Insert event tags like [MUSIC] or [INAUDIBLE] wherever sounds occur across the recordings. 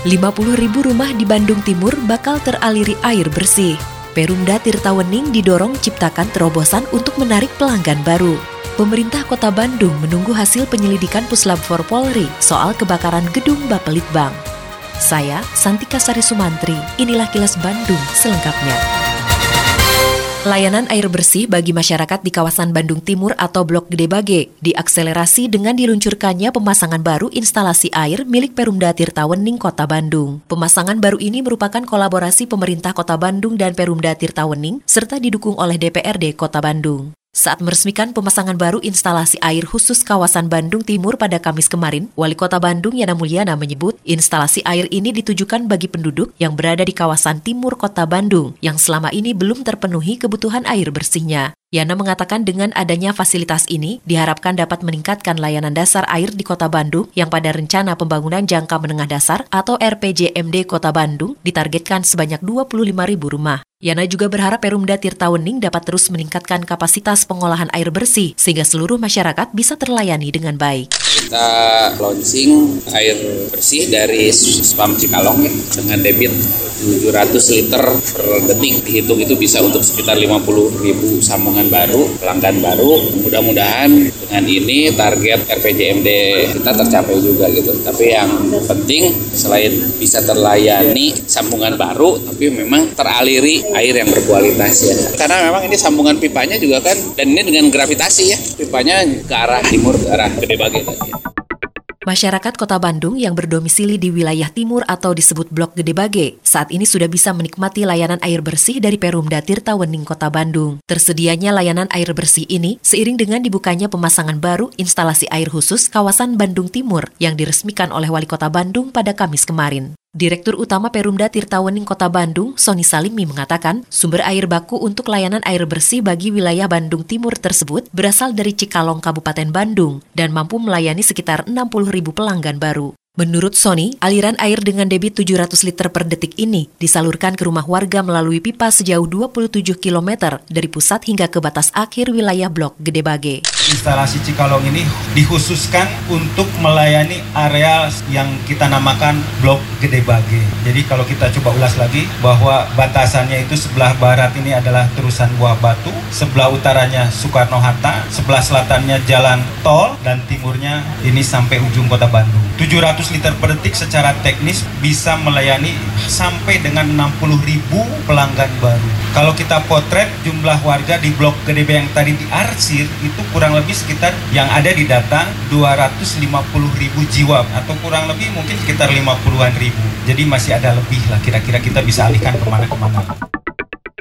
50 ribu rumah di Bandung Timur bakal teraliri air bersih. Perumda Tirtawening didorong ciptakan terobosan untuk menarik pelanggan baru. Pemerintah Kota Bandung menunggu hasil penyelidikan Puslab for Polri soal kebakaran gedung Bapelitbang. Saya, Santika Sari Sumantri, inilah kilas Bandung selengkapnya. Layanan air bersih bagi masyarakat di kawasan Bandung Timur atau Blok Gede Bage diakselerasi dengan diluncurkannya pemasangan baru instalasi air milik Perumda Tirtawening Kota Bandung. Pemasangan baru ini merupakan kolaborasi pemerintah Kota Bandung dan Perumda Tirtawening serta didukung oleh DPRD Kota Bandung. Saat meresmikan pemasangan baru instalasi air khusus kawasan Bandung Timur pada Kamis kemarin, Wali Kota Bandung Yana Mulyana menyebut instalasi air ini ditujukan bagi penduduk yang berada di kawasan timur Kota Bandung yang selama ini belum terpenuhi kebutuhan air bersihnya. Yana mengatakan dengan adanya fasilitas ini diharapkan dapat meningkatkan layanan dasar air di Kota Bandung yang pada rencana pembangunan jangka menengah dasar atau RPJMD Kota Bandung ditargetkan sebanyak 25 ribu rumah. Yana juga berharap Perumda Tirtawening dapat terus meningkatkan kapasitas pengolahan air bersih sehingga seluruh masyarakat bisa terlayani dengan baik. Kita launching air bersih dari spam Cikalong ya, dengan debit 700 liter per detik dihitung itu bisa untuk sekitar 50 ribu sambungan baru pelanggan baru. Mudah-mudahan dengan ini target RPJMD kita tercapai juga gitu. Tapi yang penting selain bisa terlayani sambungan baru tapi memang teraliri air yang berkualitas ya. Karena memang ini sambungan pipanya juga kan dan ini dengan gravitasi ya. Pipanya ke arah timur ke arah Gede tadi ya. Masyarakat Kota Bandung yang berdomisili di wilayah timur atau disebut Blok Gede Bage saat ini sudah bisa menikmati layanan air bersih dari Perumda Tirta Wening Kota Bandung. Tersedianya layanan air bersih ini seiring dengan dibukanya pemasangan baru instalasi air khusus kawasan Bandung Timur yang diresmikan oleh Wali Kota Bandung pada Kamis kemarin. Direktur Utama Perumda Tirtawening Kota Bandung, Sony Salimi mengatakan, sumber air baku untuk layanan air bersih bagi wilayah Bandung Timur tersebut berasal dari Cikalong Kabupaten Bandung dan mampu melayani sekitar 60 ribu pelanggan baru. Menurut Sony, aliran air dengan debit 700 liter per detik ini disalurkan ke rumah warga melalui pipa sejauh 27 km dari pusat hingga ke batas akhir wilayah blok Gede Bage. Instalasi Cikalong ini dikhususkan untuk melayani area yang kita namakan blok Gede Bage. Jadi kalau kita coba ulas lagi bahwa batasannya itu sebelah barat ini adalah terusan Buah Batu, sebelah utaranya Soekarno-Hatta, sebelah selatannya Jalan Tol, dan timurnya ini sampai ujung kota Bandung. 700 liter per detik secara teknis bisa melayani sampai dengan 60 ribu pelanggan baru. Kalau kita potret jumlah warga di blok GDB yang tadi diarsir itu kurang lebih sekitar yang ada di data 250 ribu jiwa atau kurang lebih mungkin sekitar 50-an ribu. Jadi masih ada lebih lah kira-kira kita bisa alihkan ke mana-kemana.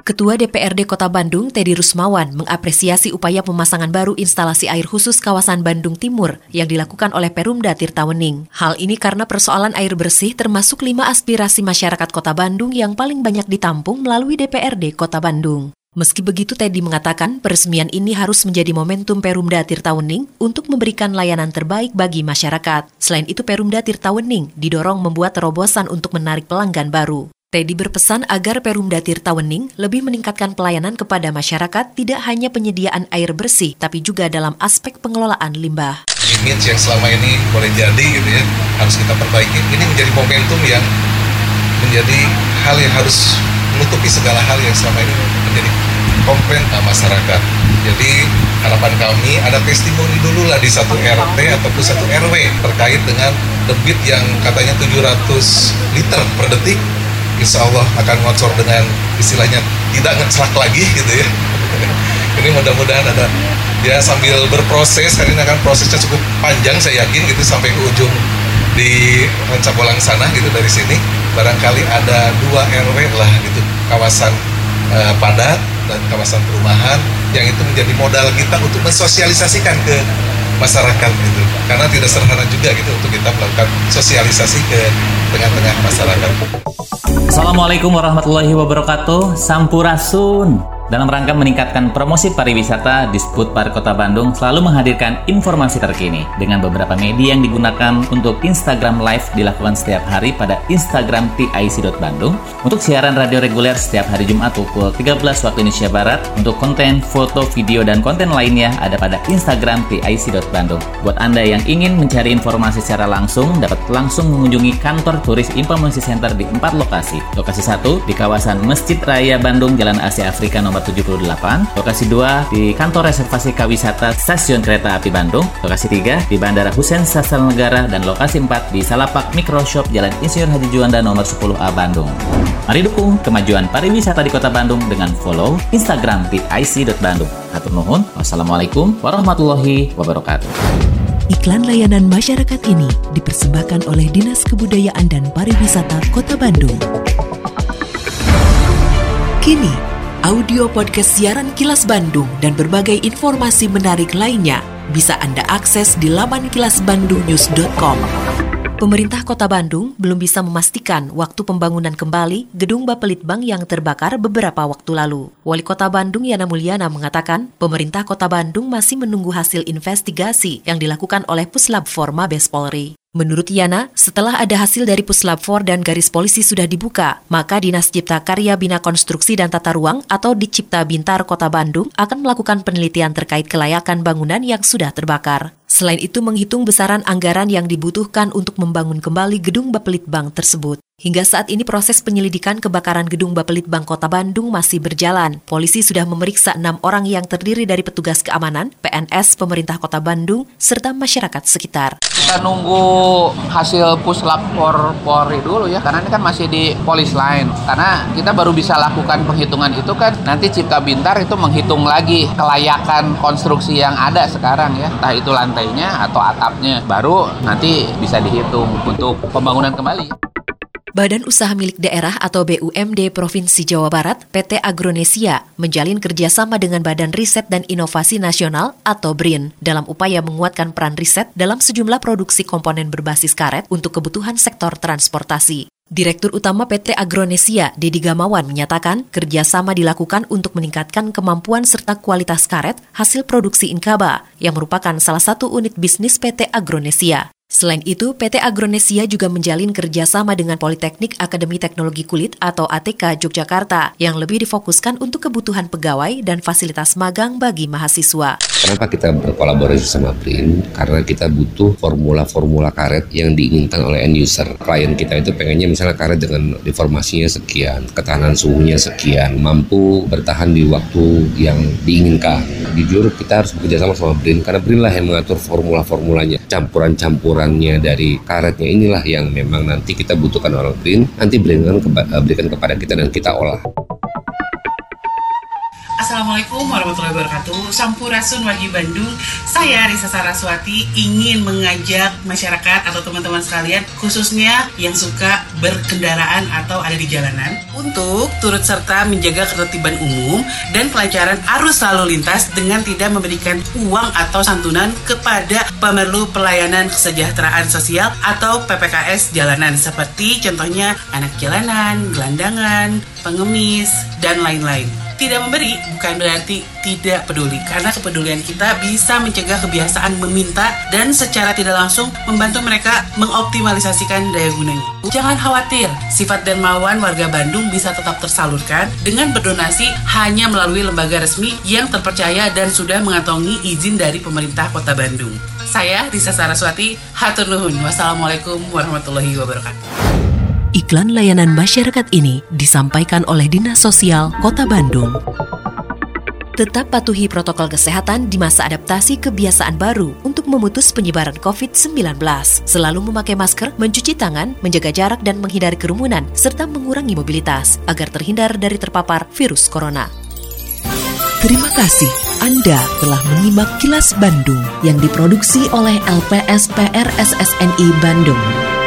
Ketua DPRD Kota Bandung, Teddy Rusmawan, mengapresiasi upaya pemasangan baru instalasi air khusus kawasan Bandung Timur yang dilakukan oleh Perumda Tirtawening. Hal ini karena persoalan air bersih termasuk lima aspirasi masyarakat Kota Bandung yang paling banyak ditampung melalui DPRD Kota Bandung. Meski begitu, Teddy mengatakan peresmian ini harus menjadi momentum Perumda Tirtawening untuk memberikan layanan terbaik bagi masyarakat. Selain itu, Perumda Tirtawening didorong membuat terobosan untuk menarik pelanggan baru. Teddy berpesan agar Perumda Tirtawening lebih meningkatkan pelayanan kepada masyarakat tidak hanya penyediaan air bersih, tapi juga dalam aspek pengelolaan limbah. Image yang selama ini boleh jadi gitu ya, harus kita perbaiki. Ini menjadi momentum yang menjadi hal yang harus menutupi segala hal yang selama ini menjadi komplain masyarakat. Jadi harapan kami ada testimoni dulu lah di satu RT ataupun satu RW terkait dengan debit yang katanya 700 liter per detik insya Allah akan ngocor dengan istilahnya tidak ngecelak lagi gitu ya. [LAUGHS] Ini mudah-mudahan ada ya sambil berproses hari ini akan prosesnya cukup panjang saya yakin gitu sampai ke ujung di Rancabolang sana gitu dari sini. Barangkali ada dua RW lah gitu kawasan eh, padat dan kawasan perumahan yang itu menjadi modal kita untuk mensosialisasikan ke masyarakat gitu. Karena tidak sederhana juga gitu untuk kita melakukan sosialisasi ke tengah-tengah masyarakat. Assalamualaikum warahmatullahi wabarakatuh. Sampurasun. Dalam rangka meningkatkan promosi pariwisata, Disput Park Kota Bandung selalu menghadirkan informasi terkini dengan beberapa media yang digunakan untuk Instagram Live dilakukan setiap hari pada Instagram TIC.Bandung untuk siaran radio reguler setiap hari Jumat pukul 13 waktu Indonesia Barat untuk konten, foto, video, dan konten lainnya ada pada Instagram TIC.Bandung. Buat Anda yang ingin mencari informasi secara langsung, dapat langsung mengunjungi kantor turis Informasi Center di empat lokasi. Lokasi satu di kawasan Masjid Raya Bandung, Jalan Asia Afrika nomor nomor 78, lokasi 2 di kantor reservasi kawisata Stasiun Kereta Api Bandung, lokasi 3 di Bandara Hussein Sastra Negara, dan lokasi 4 di Salapak Microshop Jalan Insinyur Haji Juanda nomor 10A Bandung. Mari dukung kemajuan pariwisata di Kota Bandung dengan follow Instagram di ic.bandung. Hatur nuhun. Wassalamualaikum warahmatullahi wabarakatuh. Iklan layanan masyarakat ini dipersembahkan oleh Dinas Kebudayaan dan Pariwisata Kota Bandung. Kini, Audio podcast siaran Kilas Bandung dan berbagai informasi menarik lainnya bisa Anda akses di laman kilasbandungnews.com. Pemerintah Kota Bandung belum bisa memastikan waktu pembangunan kembali gedung Bapelitbang yang terbakar beberapa waktu lalu. Wali Kota Bandung Yana Mulyana mengatakan, pemerintah Kota Bandung masih menunggu hasil investigasi yang dilakukan oleh Puslab Forma Mabes Polri. Menurut Yana, setelah ada hasil dari Puslap 4 dan garis polisi sudah dibuka, maka Dinas Cipta Karya Bina Konstruksi dan Tata Ruang atau Dicipta Bintar Kota Bandung akan melakukan penelitian terkait kelayakan bangunan yang sudah terbakar. Selain itu menghitung besaran anggaran yang dibutuhkan untuk membangun kembali gedung Bapelitbang tersebut. Hingga saat ini proses penyelidikan kebakaran gedung Bapelitbang Kota Bandung masih berjalan. Polisi sudah memeriksa enam orang yang terdiri dari petugas keamanan, PNS, pemerintah Kota Bandung, serta masyarakat sekitar. Kita nunggu hasil puslap por Polri dulu ya, karena ini kan masih di polis lain. Karena kita baru bisa lakukan penghitungan itu kan nanti Cipta Bintar itu menghitung lagi kelayakan konstruksi yang ada sekarang ya, entah itu lantainya atau atapnya, baru nanti bisa dihitung untuk pembangunan kembali. Badan Usaha Milik Daerah atau BUMD Provinsi Jawa Barat, PT Agronesia, menjalin kerjasama dengan Badan Riset dan Inovasi Nasional atau BRIN dalam upaya menguatkan peran riset dalam sejumlah produksi komponen berbasis karet untuk kebutuhan sektor transportasi. Direktur Utama PT Agronesia, Dedi Gamawan, menyatakan kerjasama dilakukan untuk meningkatkan kemampuan serta kualitas karet hasil produksi Inkaba, yang merupakan salah satu unit bisnis PT Agronesia. Selain itu, PT Agronesia juga menjalin kerjasama dengan Politeknik Akademi Teknologi Kulit atau ATK Yogyakarta yang lebih difokuskan untuk kebutuhan pegawai dan fasilitas magang bagi mahasiswa. Kenapa kita berkolaborasi sama BRIN? Karena kita butuh formula-formula karet yang diinginkan oleh end user. Klien kita itu pengennya misalnya karet dengan deformasinya sekian, ketahanan suhunya sekian, mampu bertahan di waktu yang diinginkan. Jujur kita harus bekerja sama sama BRIN karena BRIN lah yang mengatur formula-formulanya, campuran-campuran ukurannya dari karetnya inilah yang memang nanti kita butuhkan orang print nanti berikan kepada kita dan kita olah. Assalamualaikum warahmatullahi wabarakatuh. Sampurasun Wagi Bandung. Saya Risa Saraswati ingin mengajak masyarakat atau teman-teman sekalian Khususnya yang suka berkendaraan atau ada di jalanan Untuk turut serta menjaga ketertiban umum Dan kelancaran arus lalu lintas Dengan tidak memberikan uang atau santunan kepada pemerlu pelayanan kesejahteraan sosial Atau PPKS jalanan Seperti contohnya anak jalanan, gelandangan, pengemis, dan lain-lain tidak memberi bukan berarti tidak peduli karena kepedulian kita bisa mencegah kebiasaan meminta dan secara tidak langsung membantu mereka mengoptimalisasikan daya gunanya. Jangan khawatir, sifat dermawan warga Bandung bisa tetap tersalurkan dengan berdonasi hanya melalui lembaga resmi yang terpercaya dan sudah mengantongi izin dari pemerintah Kota Bandung. Saya Risa Saraswati, hatur nuhun. Wassalamualaikum warahmatullahi wabarakatuh. Iklan layanan masyarakat ini disampaikan oleh Dinas Sosial Kota Bandung. Tetap patuhi protokol kesehatan di masa adaptasi kebiasaan baru untuk memutus penyebaran COVID-19. Selalu memakai masker, mencuci tangan, menjaga jarak dan menghindari kerumunan, serta mengurangi mobilitas agar terhindar dari terpapar virus corona. Terima kasih Anda telah menyimak kilas Bandung yang diproduksi oleh LPSPR SSNI Bandung.